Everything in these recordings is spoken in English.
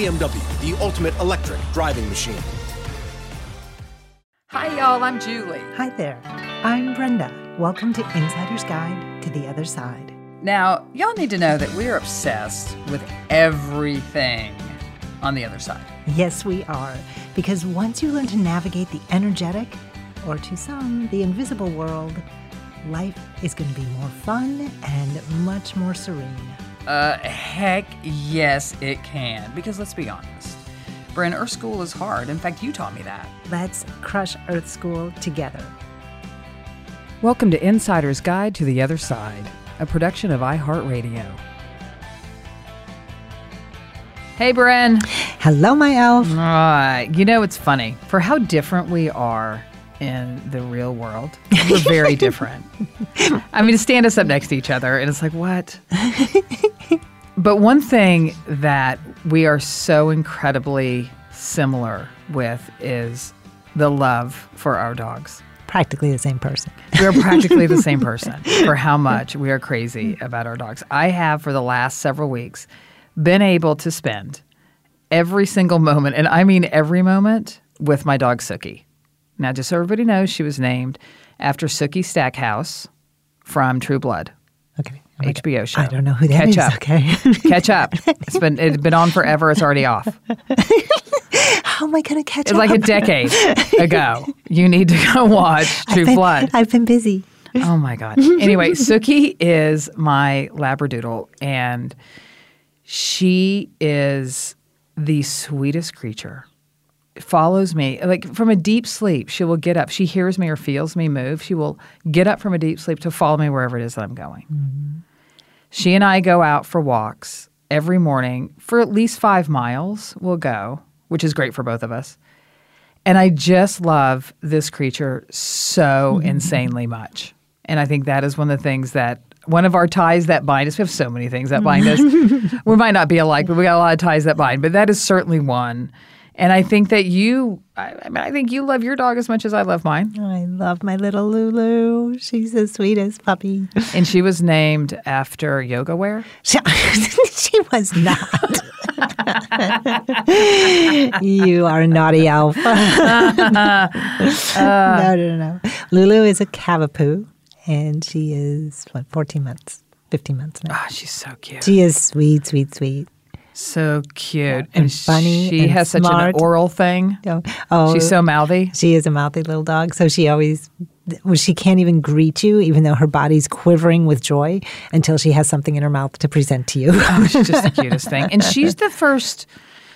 BMW, the ultimate electric driving machine. Hi, y'all. I'm Julie. Hi there. I'm Brenda. Welcome to Insider's Guide to the Other Side. Now, y'all need to know that we're obsessed with everything on the other side. Yes, we are. Because once you learn to navigate the energetic, or to some, the invisible world, life is going to be more fun and much more serene. Uh, heck yes, it can. Because let's be honest, Bryn, Earth School is hard. In fact, you taught me that. Let's crush Earth School together. Welcome to Insider's Guide to the Other Side, a production of iHeartRadio. Hey, Bryn. Hello, my elf. All right. You know, it's funny. For how different we are in the real world, we're very different. I mean, to stand us up next to each other, and it's like, what? but one thing that we are so incredibly similar with is the love for our dogs. Practically the same person. We're practically the same person for how much we are crazy about our dogs. I have, for the last several weeks, been able to spend every single moment, and I mean every moment, with my dog Sookie. Now, just so everybody knows, she was named after Sookie Stackhouse from True Blood. Okay. HBO show. I don't know who that Catch is. up. Okay. Catch up. It's been it's been on forever. It's already off. How am I going to catch It's up? It's like a decade ago. You need to go watch True I've been, Blood. I've been busy. Oh my God. Anyway, Sookie is my Labradoodle, and she is the sweetest creature. Follows me like from a deep sleep. She will get up. She hears me or feels me move. She will get up from a deep sleep to follow me wherever it is that I'm going. Mm-hmm. She and I go out for walks every morning for at least five miles. We'll go, which is great for both of us. And I just love this creature so mm-hmm. insanely much. And I think that is one of the things that one of our ties that bind us. We have so many things that bind us. we might not be alike, but we got a lot of ties that bind. But that is certainly one. And I think that you, I, I mean, I think you love your dog as much as I love mine. I love my little Lulu. She's the sweetest puppy. And she was named after yoga wear. She, she was not. you are a naughty elf. no, no, no. Lulu is a cavapoo, and she is, what, 14 months, 15 months now. Ah, she's so cute. She is sweet, sweet, sweet. So cute. and funny She and has such an oral thing. Oh, oh, She's so mouthy. She is a mouthy little dog, so she always well, she can't even greet you, even though her body's quivering with joy, until she has something in her mouth to present to you. Oh, she's just the cutest thing. And she's the first.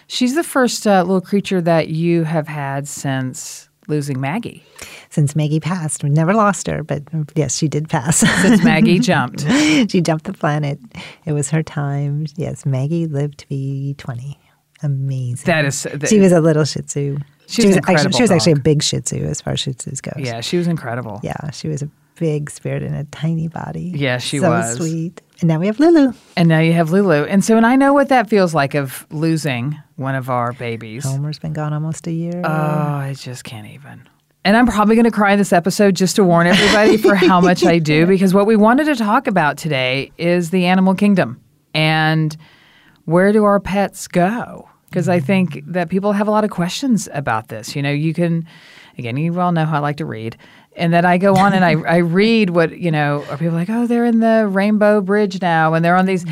She's the first uh, little creature that you have had since losing Maggie. Since Maggie passed, we never lost her, but yes, she did pass. Since Maggie jumped. she jumped the planet. It was her time. Yes, Maggie lived to be twenty. Amazing. That is. That, she was a little Shih Tzu. She she was was actually incredible she was actually a big Shih Tzu as far as Shih Tzus goes. Yeah, she was incredible. Yeah, she was a big spirit in a tiny body. Yeah, she was. so was. sweet. And now we have Lulu. And now you have Lulu. And so, and I know what that feels like of losing one of our babies. Homer's been gone almost a year. Oh, I just can't even. And I'm probably going to cry this episode just to warn everybody for how much I do, because what we wanted to talk about today is the animal kingdom and where do our pets go? Because I mm-hmm. think that people have a lot of questions about this. You know, you can, again, you all know how I like to read. And then I go on and I, I read what, you know, are people like, oh, they're in the Rainbow Bridge now and they're on these.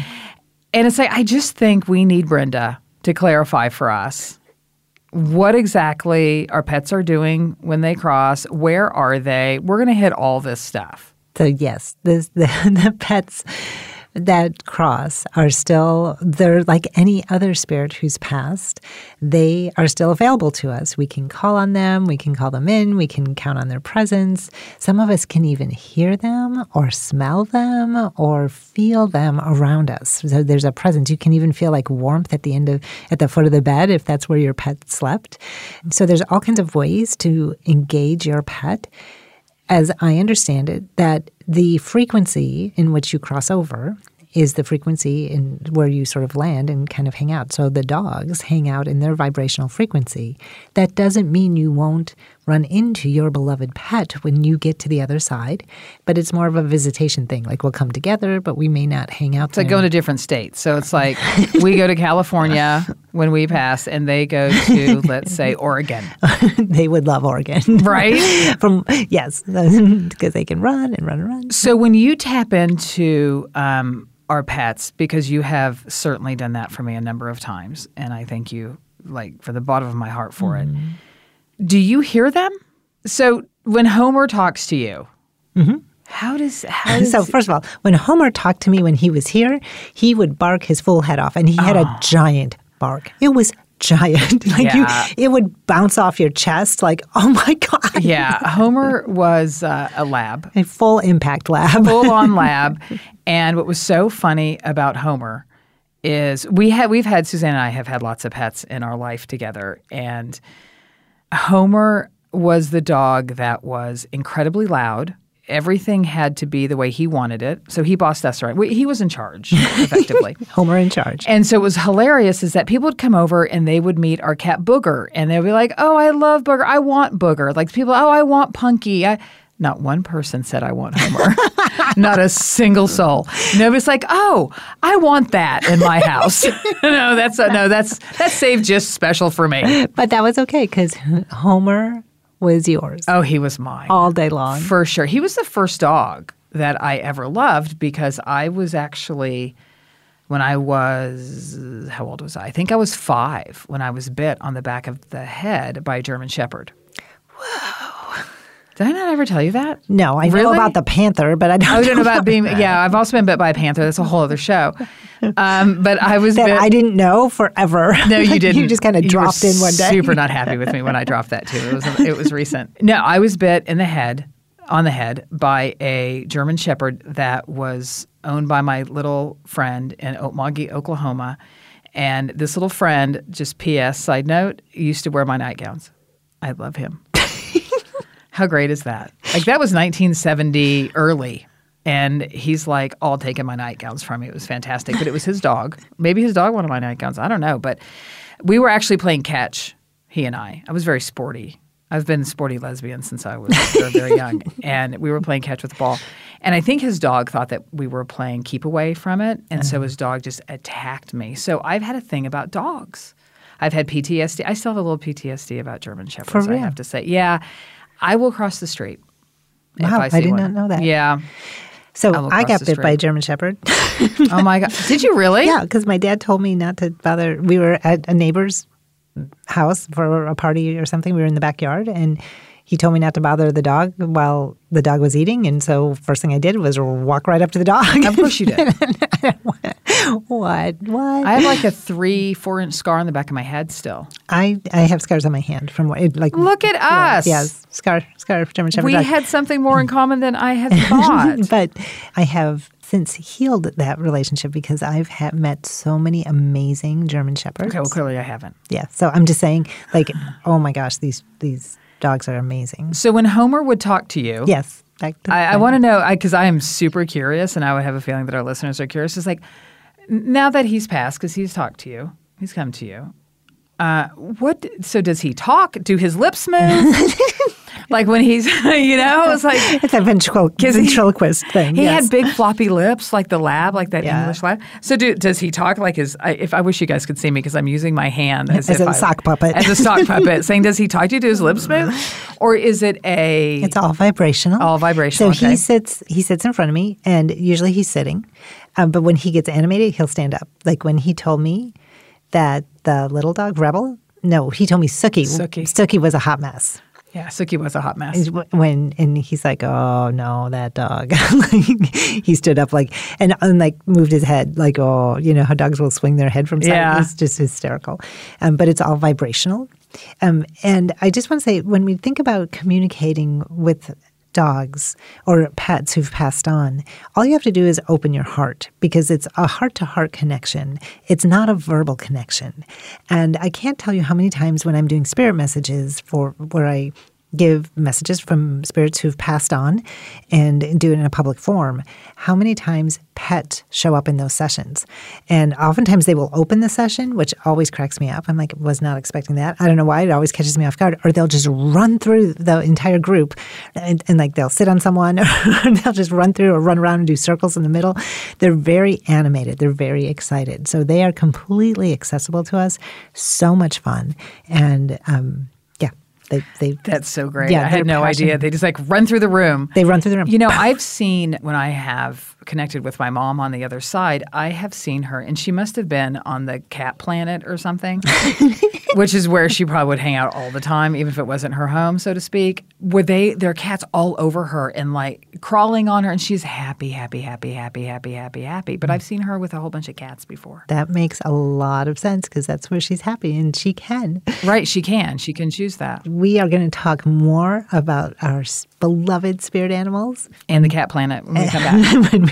And it's like, I just think we need Brenda to clarify for us what exactly our pets are doing when they cross. Where are they? We're going to hit all this stuff. So yes, this, the the pets that cross are still they're like any other spirit who's passed. They are still available to us. We can call on them, we can call them in, we can count on their presence. Some of us can even hear them or smell them or feel them around us. So there's a presence. You can even feel like warmth at the end of at the foot of the bed if that's where your pet slept. So there's all kinds of ways to engage your pet as I understand it, that the frequency in which you cross over is the frequency in where you sort of land and kind of hang out. So the dogs hang out in their vibrational frequency. That doesn't mean you won't run into your beloved pet when you get to the other side, but it's more of a visitation thing. Like we'll come together, but we may not hang out. It's like going to different states. So it's like we go to California when we pass, and they go to, let's say, Oregon. they would love Oregon, right? From yes, because they can run and run and run. So when you tap into um, our pets, because you have certainly done that for me a number of times, and I thank you, like for the bottom of my heart for Mm-hmm. it. Do you hear them? So when Homer talks to you, how does how does So first of all, when Homer talked to me when he was here, he would bark his full head off, and he had a giant bark. It was giant, like Yeah. you, it would bounce off your chest, like oh my god, yeah, Homer was uh, a lab, a full impact lab. full on lab. And what was so funny about Homer is we had we've had Suzanne and I have had lots of pets in our life together, and Homer was the dog that was incredibly loud. Everything had to be the way he wanted it, so he bossed us around. He was in charge, effectively. Homer in charge. And so it was hilarious is that people would come over and they would meet our cat Booger and they'd be like, "Oh, I love Booger. I want Booger." Like people, "Oh, I want Punky." I, not one person said I want Homer. not a single soul. Nobody's like, "Oh, I want that in my house." no, that's no, that's that's saved just special for me. But that was okay because Homer was yours Oh, he was mine. all day long. For sure. He was the first dog that I ever loved because I was actually, when I was, how old was I? I think I was five when I was bit on the back of the head by a German Shepherd. Did I not ever tell you that? No, I know about the panther, but I don't, I don't know about being, yeah, I've also been bit by a panther. That's a whole other show. Um, but I was that bit. I didn't know forever. No, you didn't. You just kind of dropped in one day. Super not happy with me when I dropped that too. It was it was recent. No, I was bit in the head, on the head, by a German Shepherd that was owned by my little friend in Okmulgee, Oklahoma. And this little friend, just P.S. side note, used to wear my nightgowns. I love him. How great is that? Like that was 1970 early. And he's like all taking my nightgowns from me. It was fantastic. But it was his dog. Maybe his dog wanted my nightgowns. I don't know. But we were actually playing catch, he and I. I was very sporty. I've been a sporty lesbian since I was very, young. And we were playing catch with the ball. And I think his dog thought that we were playing keep away from it. And so mm-hmm. his dog just attacked me. So I've had a thing about dogs. I've had PTSD. I still have a little PTSD about German Shepherds, I have to say. Yeah. I will cross the street. Wow, I see did one. not know that. Yeah. So I I got bit by a. German Shepherd. Oh my God. Did you really? yeah, because my dad told me not to bother. We were at a neighbor's house for a party or something. We were in the backyard, and he told me not to bother the dog while the dog was eating. And so, first thing I did was walk right up to the dog. Of course you did. what? What? I have like a three, four inch scar on the back of my head still. I I have scars on my hand from what it like. Look at us. Yes, scar scar German Shepherd. We dog. had something more in common than I had thought. but I have since healed that relationship because I've ha- met so many amazing German shepherds. okay, well, clearly I haven't. Yeah. So I'm just saying, like, oh my gosh, these these dogs are amazing. So when Homer would talk to you, Yes. I, I want to know because I am super curious, and I would have a feeling that our listeners are curious. Is like n- now that he's passed, because he's talked to you, he's come to you. Uh, what? So does he talk? Do his lips move? like when he's, you know, it's like It's a ventrilo- 'Cause he- ventriloquist thing. he yes. had big floppy lips, like the lab, like that Yeah. English lab. So do, does he talk like his? I, if I wish you guys could see me because I'm using my hand as, As if a I- sock puppet. as a sock puppet. saying, does he talk to you? Do his lips move, or is it a? It's all vibrational. All vibrational, So okay. he sits. He sits in front of me, and usually he's sitting. Um, but when he gets animated, he'll stand up. Like when he told me that the little dog Rebel. No, he told me Sookie. Sookie. Sookie was a hot mess. yeah, Sookie was a hot mess. When and he's like, "Oh no, that dog!" Like, he stood up like and, and like moved his head like, "Oh, you know how dogs will swing their head from side." Yeah. It's just hysterical. Um, but it's all vibrational. Um, and I just want to say, when we think about communicating with dogs or pets who've passed on, all you have to do is open your heart because it's a heart to heart connection. It's not a verbal connection. And I can't tell you how many times when I'm doing spirit messages for where I give messages from spirits who've passed on and do it in a public forum, how many times pets show up in those sessions. And oftentimes they will open the session, which always cracks me up. I'm like, was not expecting that. I don't know why. It always catches me off guard. Or they'll just run through the entire group and, and like they'll sit on someone or they'll just run through or run around and do circles in the middle. They're very animated. They're very excited. So they are completely accessible to us. So much fun. And um, they, they, That's so great. Yeah, I had no idea. They just like run through the room. they run through the room. You know, I've seen when I have connected with my mom on the other side, I have seen her, and she must have been on the cat planet or something, which is where she probably would hang out all the time, even if it wasn't her home, so to speak. Were they, their cats all over her and like crawling on her, and she's happy, happy, happy, happy, happy, happy, happy. But I've seen her with a whole bunch of cats before. that makes a lot of sense because that's where she's happy and she can. Right, she can. She can choose that. We are going to talk more about our beloved spirit animals And the cat planet when we come back.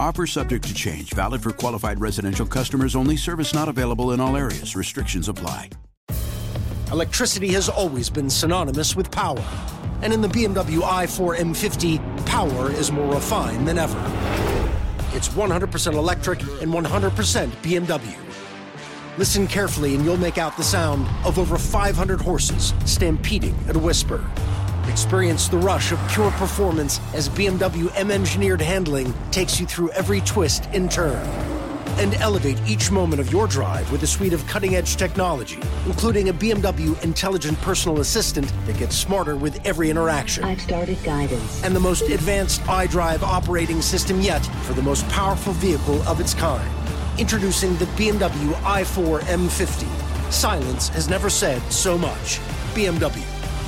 Offer subject to change, valid for qualified residential customers only, service not available in all areas. Restrictions apply. Electricity has always been synonymous with power. And in the BMW i4 M50, power is more refined than ever. It's 100% electric and 100% BMW. Listen carefully and you'll make out the sound of over 500 horses stampeding at a whisper. Experience the rush of pure performance as BMW M engineered handling takes you through every twist and turn. And elevate each moment of your drive with a suite of cutting edge technology, including a BMW intelligent personal assistant that gets smarter with every interaction I've started guidance. and the most advanced iDrive operating system yet for the most powerful vehicle of its kind. Introducing the BMW i4 M50. Silence has never said so much. BMW,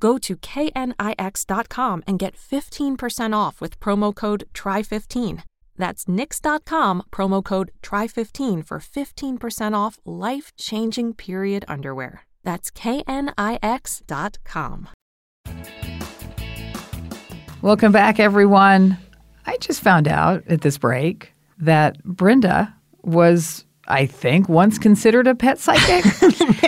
Go to knix.com and get 15% off with promo code TRY15. That's knix.com, promo code TRY15 for 15% off life changing period underwear. That's knix.com. Welcome back, everyone. I just found out at this break that Brenda was, I think, once considered a pet psychic.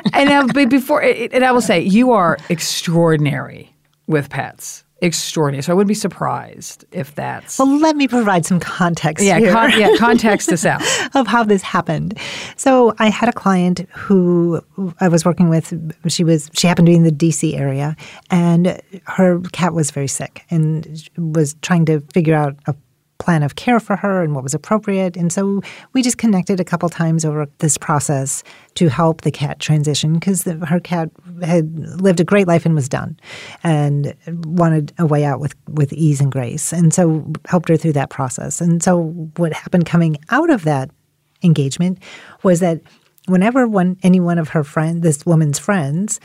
and before, and I will say, you are extraordinary with pets. Extraordinary. So I wouldn't be surprised if that's. Well, let me provide some context yeah, con- yeah, context us out. of how this happened. So I had a client who I was working with. She was she happened to be in the DC area, and her cat was very sick and was trying to figure out a plan of care for her and what was appropriate. And so we just connected a couple times over this process to help the cat transition because her cat had lived a great life and was done and wanted a way out with, with ease and grace. And so helped her through that process. And so what happened coming out of that engagement was that whenever one any one of her friends, this woman's friends,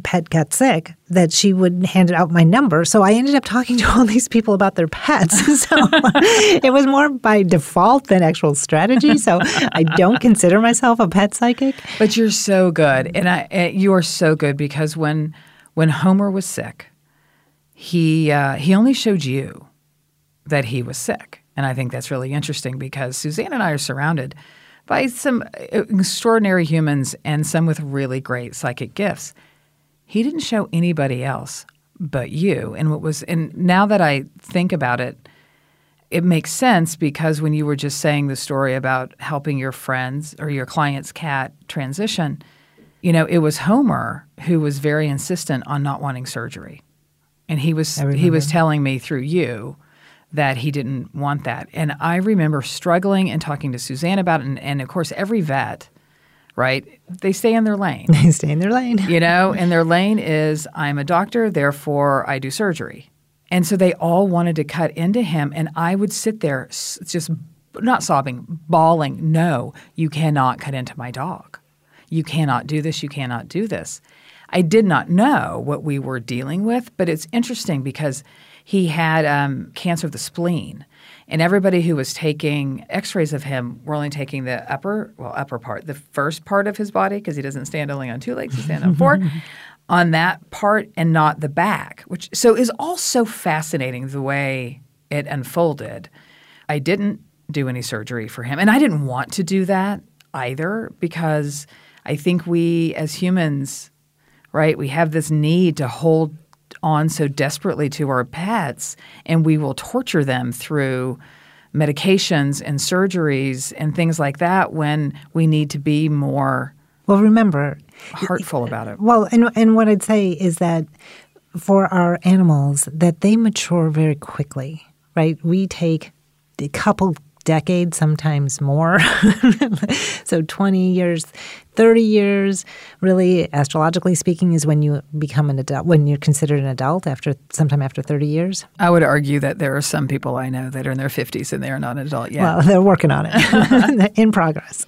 pet got sick, that she would hand out my number. So I ended up talking to all these people about their pets. so it was more by default than actual strategy. So I don't consider myself a pet psychic. But you're so good, and I, uh, you are so good because when when Homer was sick, he uh, he only showed you that he was sick, and I think that's really interesting because Suzanne and I are surrounded by some uh, extraordinary humans and some with really great psychic gifts. He didn't show anybody else but you. And what was and now that I think about it, it makes sense because when you were just saying the story about helping your friends or your client's cat transition, you know, it was Homer who was very insistent on not wanting surgery. And he was he was telling me through you that he didn't want that. And I remember struggling and talking to Suzanne about it and, and of course every vet right? They stay in their lane. They stay in their lane. you know, and their lane is I'm a doctor, therefore I do surgery. And so they all wanted to cut into him. And I would sit there just not sobbing, bawling, no, you cannot cut into my dog. You cannot do this. You cannot do this. I did not know what we were dealing with, but it's interesting because he had um, cancer of the spleen. And everybody who was taking x-rays of him were only taking the upper, well, upper part, the first part of his body, because he doesn't stand only on two legs, he stands on four, on that part and not the back, which so is also fascinating the way it unfolded. I didn't do any surgery for him. And I didn't want to do that either because I think we as humans, right, we have this need to hold on so desperately to our pets and we will torture them through medications and surgeries and things like that when we need to be more well remember heartful about it. Well and and what i'd say is that for our animals that they mature very quickly right? We take a couple decades, sometimes more. so 20 years, 30 years, really, astrologically speaking, is when you become an adult, when you're considered an adult after sometime after 30 years. I would argue that there are some people I know that are in their 50s and they are not an adult yet. Well, they're working on it, in progress.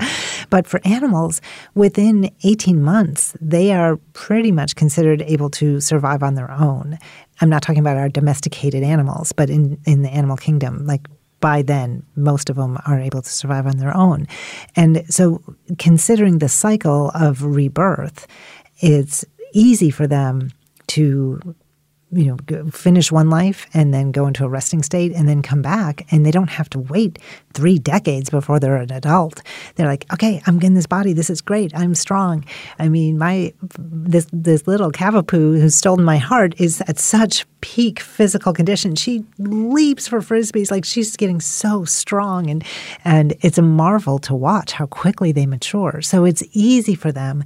But for animals, within 18 months, they are pretty much considered able to survive on their own. I'm not talking about our domesticated animals, but in, in the animal kingdom, like by then, most of them are able to survive on their own. And so, considering the cycle of rebirth, it's easy for them to you know finish one life and then go into a resting state and then come back and they don't have to wait three decades before they're an adult. They're like okay i'm getting this body. This is great. I'm strong. I mean my this this little cavapoo who's stolen my heart is at such peak physical condition. She leaps for frisbees. Like she's getting so strong and and it's a marvel to watch how quickly they mature. So it's easy for them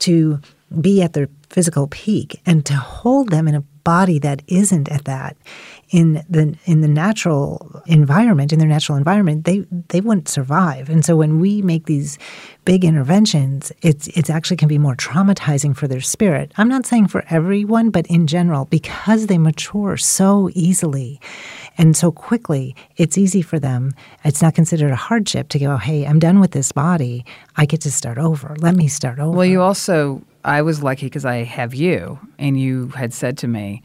to be at their physical peak and to hold them in a body that isn't at that. In the in the natural environment in their natural environment they they wouldn't survive. And so when we make these big interventions it's it's actually can be more traumatizing for their spirit. I'm not saying for everyone but in general because they mature so easily and so quickly it's easy for them. It's not considered a hardship to go hey i'm done with this body. I get to start over. Let me start over well you also I was lucky because I have you, and you had said to me,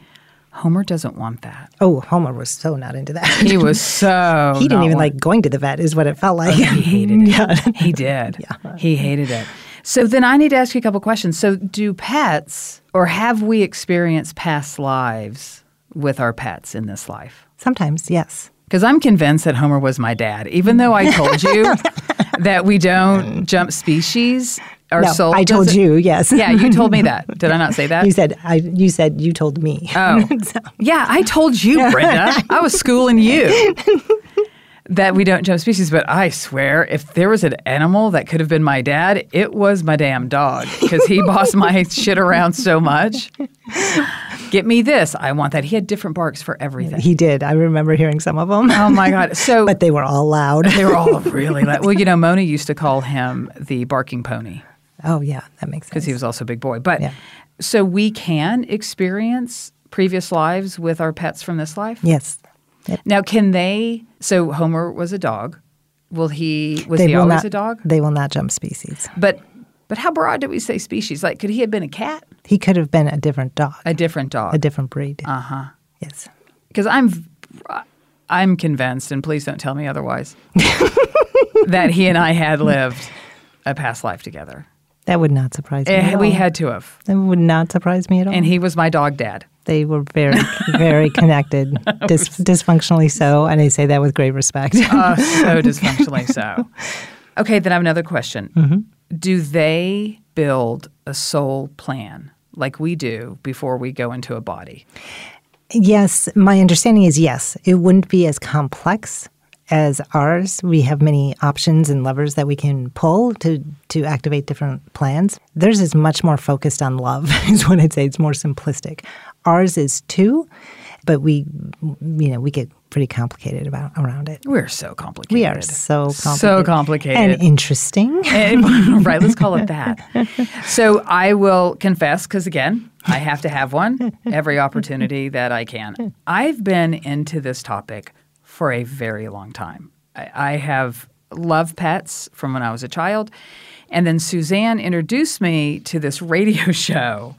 Homer doesn't want that. Oh, Homer was so not into that. He was so. he didn't even want... like going to the vet, is what it felt like. Oh, he hated it. yeah. He did. Yeah. He hated it. So then I need to ask you a couple questions. So, do pets, or have we experienced past lives with our pets in this life? Sometimes, yes. Because I'm convinced that Homer was my dad, even though I told you that we don't jump species our no, soul. I told you, yes. Yeah, you told me that. Did I not say that? You said I. You said you told me. Oh, yeah, I told you, Brenda. I was schooling you that we don't jump species. But I swear, if there was an animal that could have been my dad, it was my damn dog because he bossed my shit around so much. Get me this. I want that. He had different barks for everything. He did. I remember hearing some of them. oh my god! So but they were all loud. they were all really loud. Well, you know, Mona used to call him the barking pony oh yeah, that makes sense. because he was also a big boy. But Yeah. so we can experience previous lives with our pets from this life. Yes. Yep. Now, can they? So Homer was a dog. Will he? Was they he always not, a dog? They will not jump species. But but how broad do we say species? Like, could he have been a cat? He could have been a different dog, A different dog. a different breed. Uh huh. yes. Because I'm I'm convinced, and please don't tell me otherwise, that he and I had lived a past life together. That would not surprise me. Eh, we had to have. That would not surprise me at all. And he was my dog dad. they were very, very connected, dis- dysfunctionally so, and I say that with great respect. Uh, so dysfunctionally so. Okay, then I have another question. Do they build a soul plan like we do before we go into a body? Yes, my understanding is yes. It wouldn't be as complex as ours. We have many options and levers that we can pull to to activate different plans. Theirs is much more focused on love, is what I'd say. It's more simplistic. Ours is too, but we, you know, we get pretty complicated about around it. We're so complicated. We are so complicated, So complicated. and interesting. Eh, right, let's call it that. So I will confess, because again, I have to have one every opportunity that I can. I've been into this topic for a very long time. I, I have loved pets from when I was a child. And then Suzanne introduced me to this radio show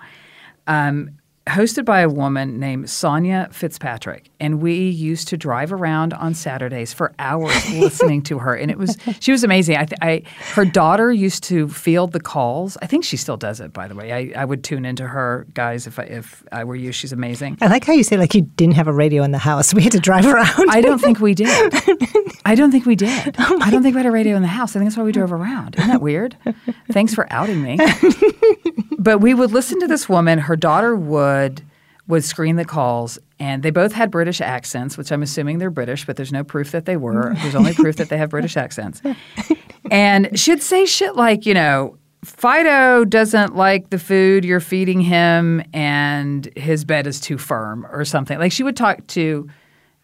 um, hosted by a woman named Sonya Fitzpatrick. And we used to drive around on Saturdays for hours listening to her. And it was, she was amazing. I, th- I, her daughter used to field the calls. I think she still does it, by the way. I, I would tune into her, guys, if I, if I were you. She's amazing. I like how you say like you didn't have a radio in the house. We had to drive around. I don't think we did. I don't think we did. Oh I don't think we had a radio in the house. I think that's why we drove around. Isn't that weird? Thanks for outing me. But we would listen to this woman. Her daughter would would screen the calls, and they both had British accents, which I'm assuming they're British, but there's no proof that they were. There's only proof that they have British accents. And she'd say shit like, you know, Fido doesn't like the food you're feeding him, and his bed is too firm, or something. Like she would talk to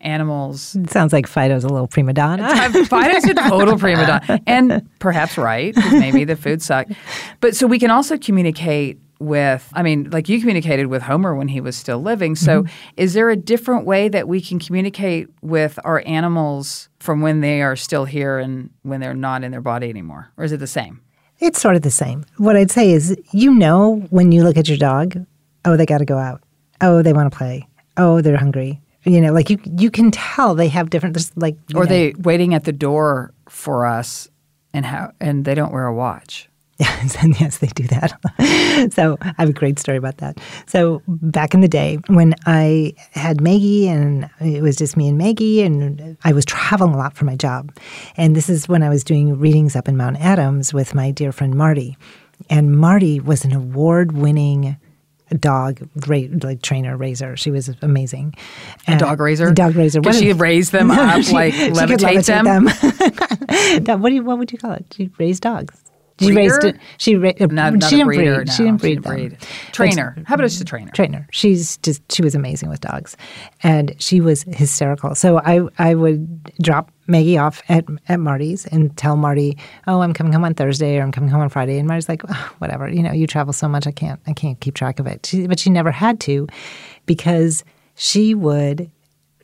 animals It sounds like Fido's a little prima donna. Fido's a total prima donna, and perhaps right maybe the food sucked. But so we can also communicate with. I mean, like you communicated with Homer when he was still living. So, mm-hmm. is there a different way that we can communicate with our animals from when they are still here and when they're not in their body anymore, or is it the same? It's sort of the same. What I'd say is, you know, when you look at your dog, oh, they got to go out. Oh, they want to play. Oh, they're hungry. You know, like you you can tell they have different. There's like, Or are know- they waiting at the door for us, and how and they don't wear a watch? Yes, and yes, they do that. so I have a great story about that. So back in the day when I had Maggie and it was just me and Maggie and I was traveling a lot for my job. And this is when I was doing readings up in Mount Adams with my dear friend Marty. And Marty was an award-winning dog ra- like trainer raiser. She was amazing. A dog raiser? Dog raiser. What she is- raise them up, like, she could levitate them? them. What do you, what would you call it? She raised dogs. She Breeder? raised. She ra- uh, not she didn't breeder. breed. No, she didn't breed she didn't them. breed. But- Trainer. How about just a trainer? Trainer. She's just she was amazing with dogs, and she was hysterical. So I I would drop Maggie off at at Marty's and tell Marty, oh, I'm coming home on Thursday or I'm coming home on Friday, and Marty's like, "Oh, whatever, you know, you travel so much, I can't I can't keep track of it. She, but she never had to, because she would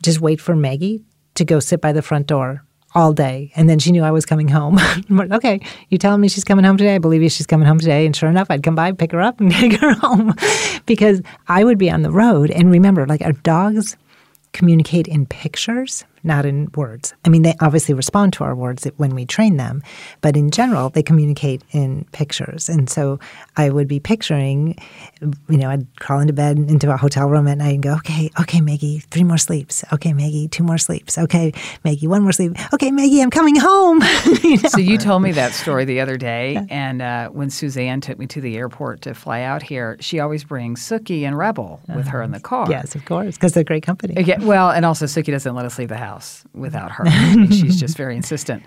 just wait for Maggie to go sit by the front door all day. And then she knew I was coming home. okay, you telling me she's coming home today? I believe you she's coming home today. And sure enough, I'd come by, pick her up, and take her home because I would be on the road. And remember, like our dogs communicate in pictures. Not in words. I mean, they obviously respond to our words when we train them, but in general, they communicate in pictures. And so I would be picturing, you know, I'd crawl into bed into a hotel room at night and go, okay, okay, Maggie, three more sleeps. Okay, Maggie, two more sleeps. Okay, Maggie, one more sleep. Okay, Maggie, I'm coming home. you know? So you told me that story the other day, and uh, when Suzanne took me to the airport to fly out here, she always brings Sookie and Rebel with uh-huh. her in the car. Yes, of course, because they're great company. Yeah, well, and also Sookie doesn't let us leave the house without her. she's just very insistent.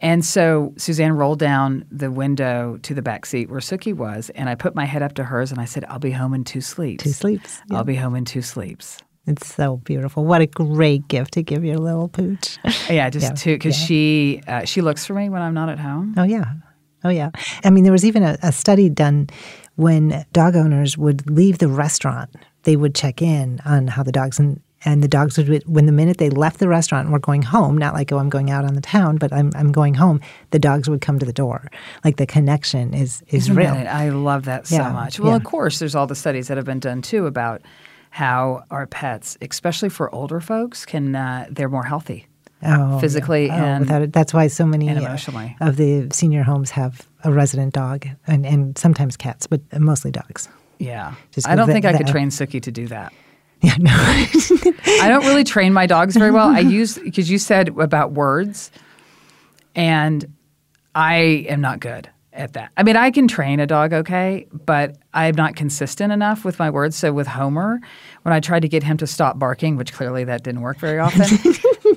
And so Suzanne rolled down the window to the back seat where Sookie was, and I put my head up to hers and I said, I'll be home in two sleeps. Two sleeps. Yeah. I'll be home in two sleeps. It's so beautiful. What a great gift to give your little pooch. yeah, just yeah. to because yeah. she uh, she looks for me when I'm not at home. Oh yeah, oh yeah. I mean, there was even a, a study done when dog owners would leave the restaurant. They would check in on how the dogs and and the dogs would when the minute they left the restaurant and were going home not like oh i'm going out on the town but i'm, I'm going home the dogs would come to the door like the connection is is Isn't real i love that so much well yeah. of course there's all the studies that have been done too about how our pets especially for older folks can uh, they're more healthy Oh, physically yeah. oh, and it. that's why so many emotionally. Of the senior homes have a resident dog and, and sometimes cats, but mostly dogs. Yeah, I don't think I could train Sookie to do that. Yeah, no. I don't really train my dogs very well. I use because you said about words, and I am not good at that. I mean, I can train a dog okay, but I'm not consistent enough with my words. So with Homer, when I tried to get him to stop barking, which clearly that didn't work very often.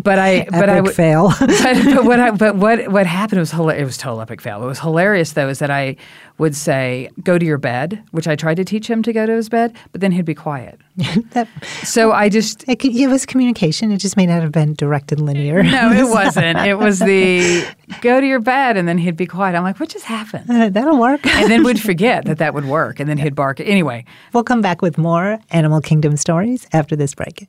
but I but I would fail. but, but, what I, but what what happened was it was total epic fail. What was hilarious though is that I would say go to your bed, which I tried to teach him to go to his bed, but then he'd be quiet. that, so I just it, it, was communication. It just may not have been direct and linear. No, it wasn't. It was the go to your bed, and then he'd be quiet. I'm like, what just happened? Uh, that'll work. and then we'd forget that that would work, and then he'd bark. Anyway, we'll come back with more Animal Kingdom stories after this break.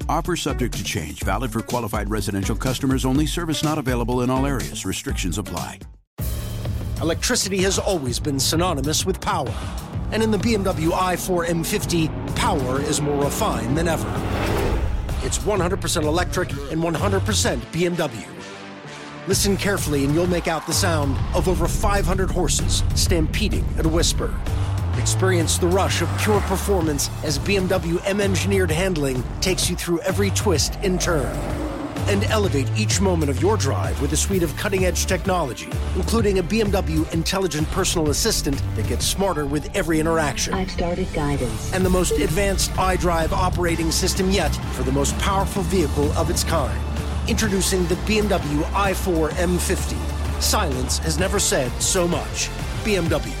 Offer subject to change, valid for qualified residential customers only. Service not available in all areas. Restrictions apply. Electricity has always been synonymous with power. And in the BMW i4 M50, power is more refined than ever. It's 100% electric and 100% BMW. Listen carefully and you'll make out the sound of over 500 horses stampeding at a whisper. Experience the rush of pure performance as BMW M engineered handling takes you through every twist and turn. And elevate each moment of your drive with a suite of cutting edge technology, including a BMW intelligent personal assistant that gets smarter with every interaction. I've started guidance. And the most advanced iDrive operating system yet for the most powerful vehicle of its kind. Introducing the BMW i4 M50. Silence has never said so much. BMW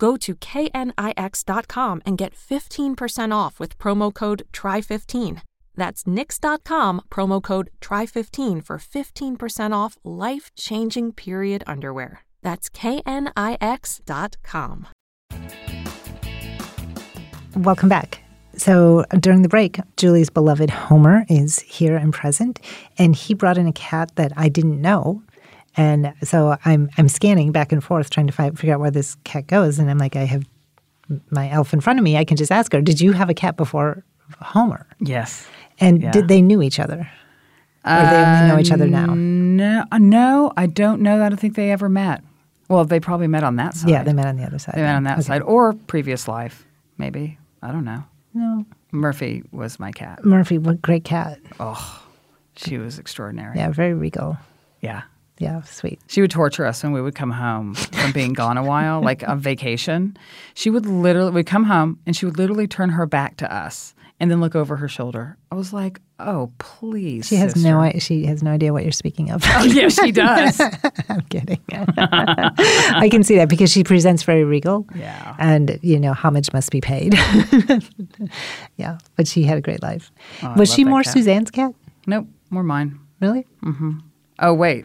Go to knix.com and get 15% off with promo code TRY15. That's knix.com, promo code TRY15 for 15% off life changing period underwear. That's knix.com. Welcome back. So during the break, Julie's beloved Homer is here and present, and he brought in a cat that I didn't know and so I'm I'm scanning back and forth trying to find, figure out where this cat goes. And I'm like, I have my elf in front of me. I can just ask her, "Did you have a cat before Homer. Yes. And Yeah. did they knew each other? Or they only know each other now? No, uh, no, I don't know. I don't think they ever met. Well, they probably met on that side. Yeah, they met on the other side. They met on that Okay. side, or previous life, maybe. I don't know. No. Murphy was my cat. Murphy, what great cat. Oh, she was extraordinary. Yeah, very regal. Yeah. Yeah, sweet. She would torture us when we would come home from being gone a while, like on vacation. She would literally, we'd come home and she would literally turn her back to us and then look over her shoulder. I was like, oh, please. She has sister. no she has no idea what you're speaking of. Oh, yeah, she does. I'm kidding. I can see that because she presents very regal. Yeah. And you know, homage must be paid. yeah. But she had a great life. Oh, Was she more cat. Suzanne's cat? nope, more mine. Really? Mhm. Oh, wait.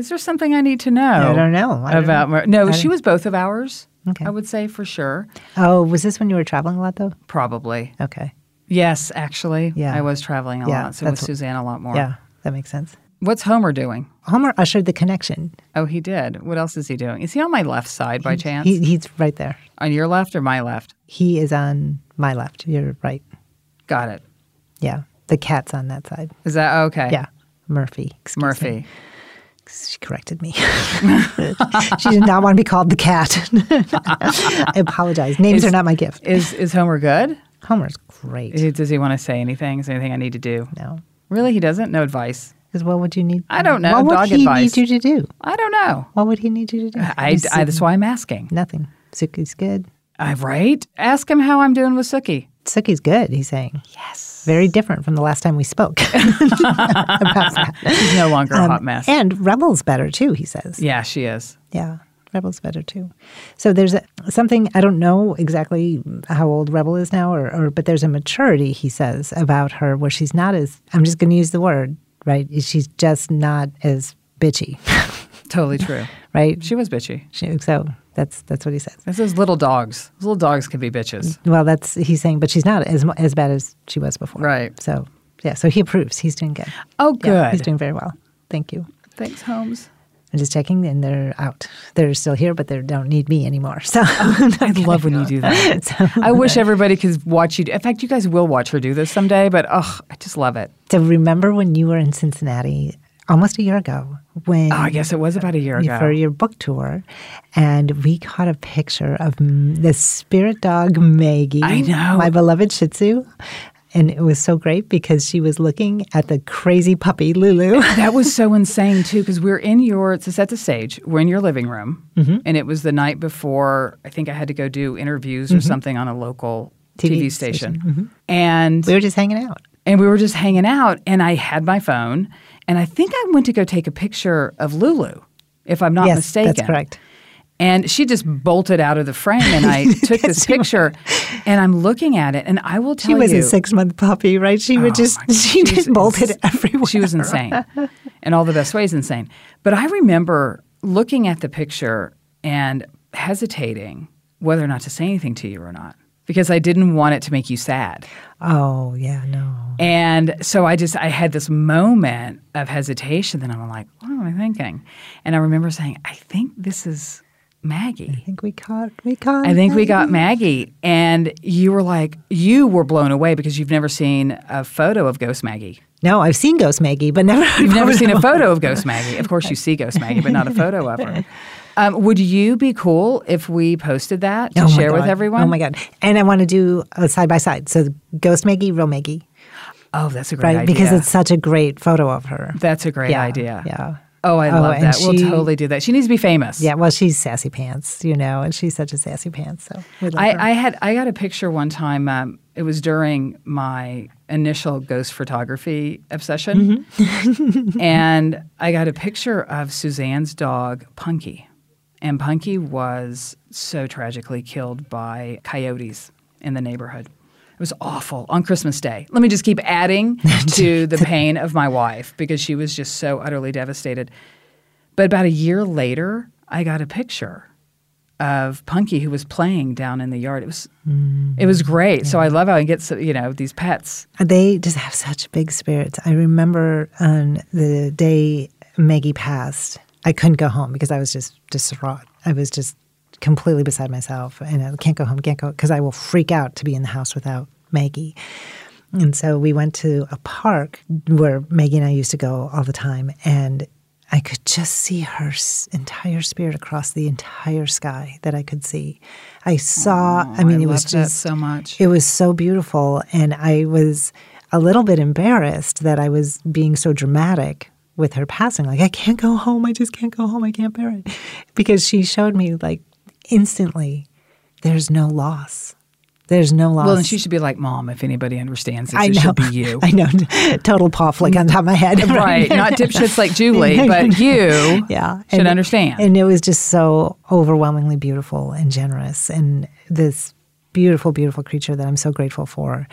Is there something I need to know? I don't know. I don't about know. Mur- No, she was both of ours. Okay. I would say for sure. Oh, was this when you were traveling a lot though? Probably. Okay. Yes, actually. Yeah. I was traveling a Yeah, lot. So with Suzanne a lot more. Yeah, that makes sense. What's Homer doing? Homer ushered the connection. Oh, he did. What else is he doing? Is he on my left side by chance? He, he's right there. on your left or my left? He is on my left. You're right. Got it. Yeah. The cat's on that side. Is that okay? Yeah. Murphy. excuse me. She corrected me. she did not want to be called the cat. I apologize. Names Is- are not my gift. Is is Homer good? Homer's great. Eh, Does he want to say anything? Is there anything I need to do? no. Really, he doesn't. No advice. Because what would you need? I don't know. What would Dog he advice. need you to do? I don't know. What would he need you to do? I, I, that's why I'm asking. Nothing. Sookie's good. I right? Ask him how I'm doing with Sookie. Sookie's good, he's saying. Yes. Very different from the last time we spoke. About that. She's no longer a Um, hot mess. And Rebel's better too, he says. yeah, she is. Yeah, Rebel's better too. So there's a, something I don't know exactly how old Rebel is now, or, or but there's a maturity he says about her where she's not as I'm just going to use the word right. She's just not as bitchy, Totally true. right? She was bitchy. She, so that's that's what he says. This is little dogs. Those little dogs can be bitches. Well, that's he's saying, but she's not as as bad as she was before. Right. So yeah, so he approves. He's doing good. Oh, Yeah, good. he's doing very well. Thank you. Thanks, Holmes. I'm just checking, and they're out. They're still here, but they don't need me anymore. So I love when you do that. So- I wish everybody could watch you. In fact, you guys will watch her do this someday. But oh, I just love it. So remember when you were in Cincinnati almost a year ago when Oh, I guess it was about a year ago. for your book tour, and we caught a picture of the spirit dog Maggie. I know. my beloved Shih Tzu. And it was so great because she was looking at the crazy puppy Lulu. That was so insane too, because we're in your to set the stage. We're in your living room, Mm-hmm. and it was the night before. I think I had to go do interviews or something on a local TV, TV station, station. Mm-hmm. and we were just hanging out. and we were just hanging out. And I had my phone, and I think I went to go take a picture of Lulu, if I'm not yes, mistaken. that's correct. And she just bolted out of the frame, and I took this picture, and I'm looking at it, and I will tell you, She was you, a six month puppy, right? She would Oh just my- she was just bolted everywhere. She was insane, in all the best ways, insane. But I remember looking at the picture and hesitating whether or not to say anything to you or not because I didn't want it to make you sad. Oh yeah, no. And so I just I had this moment of hesitation. Then I'm like, what am I thinking? And I remember saying, I think this is Maggie. I think we caught we caught. I think we got Maggie. Maggie, and you were like, you were blown away because you've never seen a photo of Ghost Maggie. No, I've seen Ghost Maggie, but never. You've never seen a photo of Ghost Maggie. Of course, you see Ghost Maggie, but not a photo of her. Um, would you be cool if we posted that to Oh share with everyone? Oh my god! And I want to do a side by side. So Ghost Maggie, real Maggie, Oh, that's a great right? idea. Because it's such a great photo of her. that's a great Yeah, idea. Yeah. Oh, I Oh, love that. we'll totally do that. She needs to be famous. Yeah. Well, she's sassy pants, you know, and she's such a sassy pants. So we love her. I, I had I got a picture one time. Um, it was during my initial ghost photography obsession, Mm-hmm. and I got a picture of Suzanne's dog Punky, and Punky was so tragically killed by coyotes in the neighborhood. It was awful on Christmas Day. Let me just keep adding to the pain of my wife because she was just so utterly devastated. But about a year later, I got a picture of Punky who was playing down in the yard. It was it was mm. great. So I love how he gets you know these pets. Uh, they just have such big spirits. I remember on the day Maggie passed, I couldn't go home because I was just distraught. I was just completely beside myself, and I can't go home, can't go because I will freak out to be in the house without Maggie. And so we went to a park where Maggie and I used to go all the time. And I could just see her entire spirit across the entire sky that I could see. I saw, I mean, I it was just so much. It was so beautiful. And I was a little bit embarrassed that I was being so dramatic with her passing. Like, I can't go home. I just can't go home. I can't bear it. Because she showed me, like, instantly, there's no loss. There's no loss. Well, and she should be like, Mom, if anybody understands this, I it know. should be you. I know. Total paw flick on top of my head. right. Not dipshits like Julie, but you yeah. should And- understand. And it was just so overwhelmingly beautiful and generous. And this beautiful, beautiful creature that I'm so grateful for.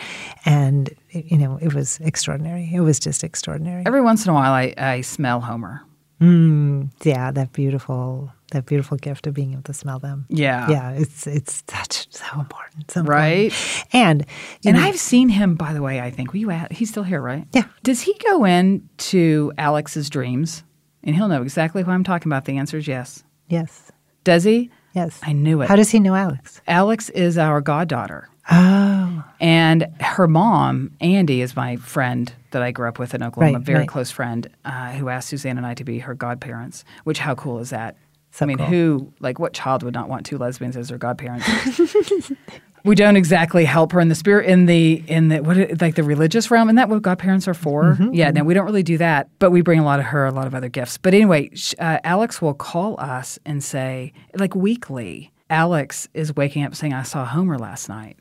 And, you know, it was extraordinary. It was just extraordinary. Every once in a while, I, I smell Homer. Mm, yeah, that beautiful, that beautiful gift of being able to smell them. Yeah. Yeah, it's it's such so important. So important. Right. And And know, I've seen him, by the way, I think. Were you at, he's still here, right? Yeah. Does he go into Alex's dreams? And he'll know exactly who I'm talking about. The answer is yes. yes, Does he? Yes. I knew it. How does he know Alex? Alex is our goddaughter. Oh, And her mom, Andy, is my friend that I grew up with in Oklahoma, Right, a very right. close friend, uh, who asked Suzanne and I to be her godparents. Which, how cool is that? So I mean, cool. who, like, what child would not want two lesbians as their godparents? we don't exactly help her in the spirit, in the in the what, like the religious realm. Isn't that what godparents are for? Mm-hmm, yeah, no, we don't really do that, but we bring a lot of her, a lot of other gifts. But anyway, uh, Alex will call us and say, like weekly, Alex is waking up saying, "I saw Homer last night."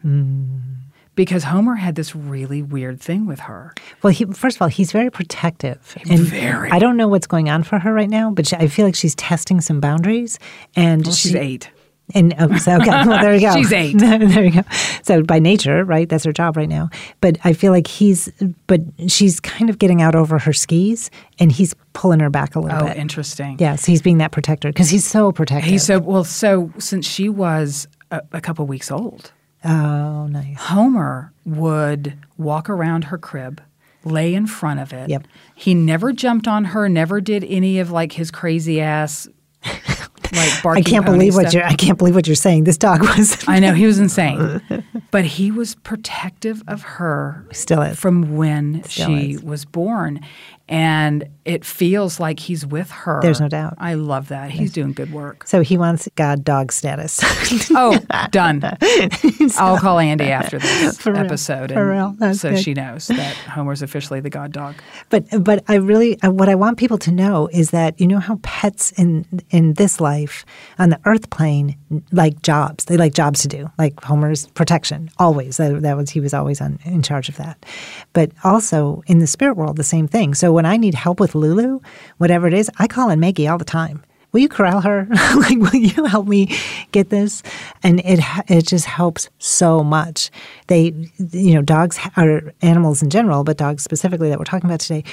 because Homer had this really weird thing with her. well, he, first of all, he's very protective. And Very. I don't know what's going on for her right now, but she, I feel like she's testing some boundaries. And Well, she's she- eight. And oh, so, okay, well, there you go. She's eight. there you go. So by nature, right? That's her job right now. But I feel like he's, but she's kind of getting out over her skis, and he's pulling her back a little Oh, bit. interesting. Yes, he's being that protector because he's so protective. He's so well. So since she was a, a couple weeks old, oh, nice. Homer would walk around her crib, lay in front of it. Yep. He never jumped on her. Never did any of like his crazy ass, like I can't believe what stuff. you're. I can't believe what you're saying. This dog was. I know he was insane, but he was protective of her. Still is. from when Still she is. was born, and it feels like he's with her. There's no doubt. I love that. He's doing good work. So he wants God dog status. Oh, done. I'll call Andy after this For real. episode, For real. That's so good. she knows that Homer's officially the god dog. But but I really uh, what I want people to know is that you know how pets in in this life on the earth plane like jobs. They like jobs to do. Like Homer's protection always. That, that was he was always on in charge of that. But also in the spirit world the same thing. So when I need help with Lulu, whatever it is, I call in Maggie all the time. Will you corral her? like, will you help me get this? And it it just helps so much. They, you know, dogs are animals in general, but dogs specifically that we're talking about today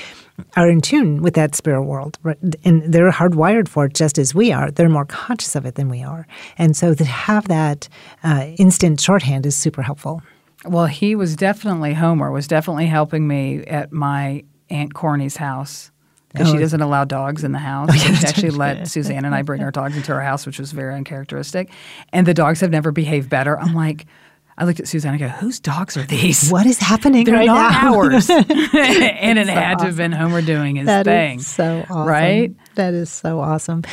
are in tune with that spirit world, and they're hardwired for it just as we are. They're more conscious of it than we are, and so to have that uh, instant shorthand is super helpful. Well, he was definitely Homer was definitely helping me at my aunt Corny's house. Because she Oh. doesn't allow dogs in the house. she actually let Suzanne and I bring our dogs into our house, which was very uncharacteristic. And the dogs have never behaved better. I'm like, I looked at Suzanne and I go, whose dogs are these? What is happening They're right not now? ours. and it had to have been Homer doing his That thing. so awesome. Right? That is so awesome.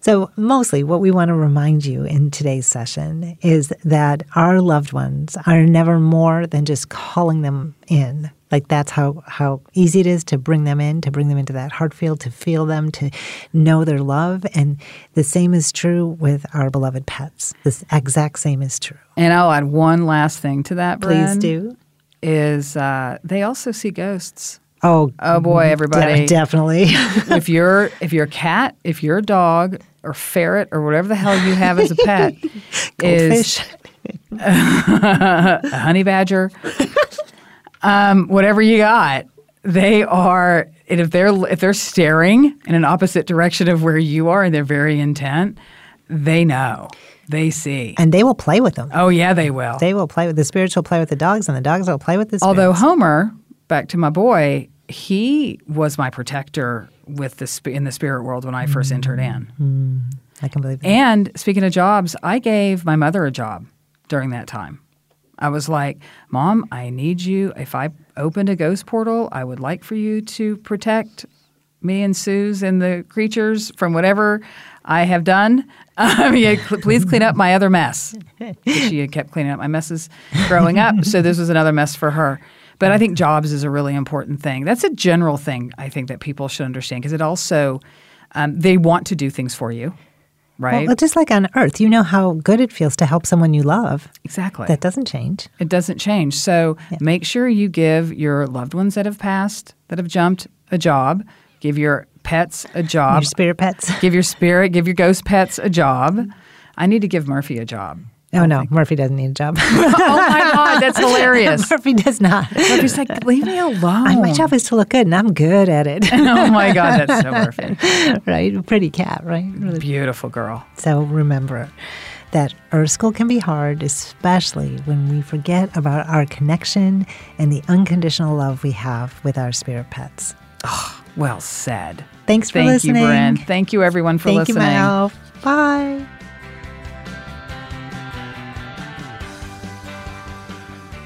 So, mostly what we want to remind you in today's session is that our loved ones are never more than just calling them in. Like that's how how easy it is to bring them in, to bring them into that heart field, to feel them, to know their love, and the same is true with our beloved pets. This exact same is true. And I'll add one last thing to that, Please do. Is uh, they also see ghosts. Oh, Oh boy, de- everybody! definitely. if you're if your cat, if you're a dog or ferret or whatever the hell you have as a pet is a honey badger, um, whatever you got, they are. And if they're if they're staring in an opposite direction of where you are and they're very intent, they know, they see. and they will play with them. oh yeah, they will. They will play with the spirits will play with the dogs, and the dogs will play with the spirits. Although Homer, back to my boy, he was my protector with the sp- in the spirit world when I first entered in. I can believe that. And speaking of jobs, I gave my mother a job during that time. I was like, Mom, I need you. If I opened a ghost portal, I would like for you to protect me and Suze and the creatures from whatever I have done. Um, yeah, cl- please clean up my other mess. she had kept cleaning up my messes growing up. So this was another mess for her. But I think jobs is a really important thing. That's a general thing I think that people should understand because it also, um, they want to do things for you, right? Well, just like on Earth, you know how good it feels to help someone you love. exactly. That doesn't change. It doesn't change. So make sure you give your loved ones that have passed, that have jumped, a job. Give your pets a job. Give your spirit pets. give your spirit, give your ghost pets a job. I need to give Murphy a job. Oh no, Murphy doesn't need a job. oh my God, hilarious. Murphy does not. Murphy's like, leave me alone. My job is to look good, and I'm good at it. oh my God, that's so Murphy. right? Pretty cat, right? Really. Beautiful girl. So remember that Earth School can be hard, especially when we forget about our connection and the unconditional love we have with our spirit pets. Well said. Thanks for Thank listening. you, Bren. Thank you, everyone, for Thank listening. you, my elf. Bye.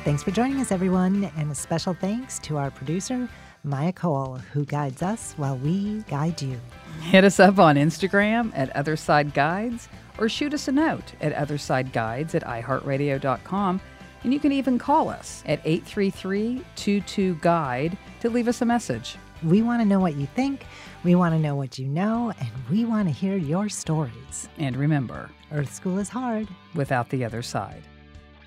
Thanks for joining us, everyone, and a special thanks to our producer, Maya Cole, who guides us while we guide you. Hit us up on Instagram at Otherside Guides or shoot us a note at OthersideGuides at iHeartRadio.com. And you can even call us at 833 22 Guide to leave us a message. We want to know what you think, we want to know what you know, and we want to hear your stories. And remember, Earth School is hard. without the other side.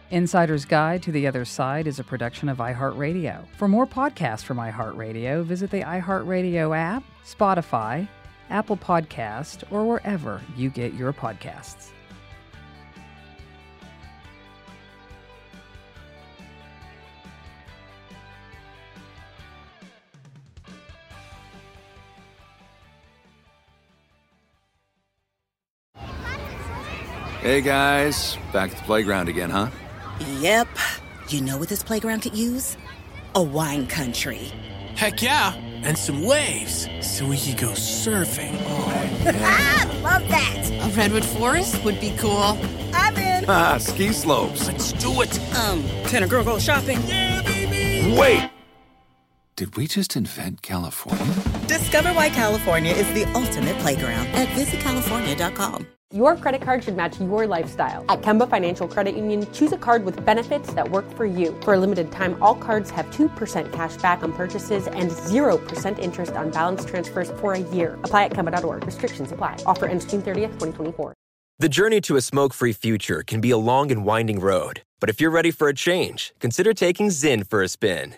Insider's Guide to the Other Side is a production of iHeartRadio. For more podcasts from iHeartRadio, visit the iHeartRadio app, Spotify, Apple Podcast, or wherever you get your podcasts. Hey guys, back at the playground again, huh? Yep. You know what this playground could use? A wine country. Heck yeah, and some waves so we could go surfing. Oh, ah, love that. A redwood forest would be cool. I'm in. Ah, ski slopes. Let's do it. Um, can a girl go shopping? Wait! Did we just invent California? Discover why California is the ultimate playground at visitcalifornia.com. Your credit card should match your lifestyle. At Kemba Financial Credit Union, choose a card with benefits that work for you. For a limited time, all cards have 2% cash back on purchases and 0% interest on balance transfers for a year. Apply at Kemba.org. Restrictions apply. Offer ends June 30th, 2024. The journey to a smoke free future can be a long and winding road, but if you're ready for a change, consider taking ZYN for a spin.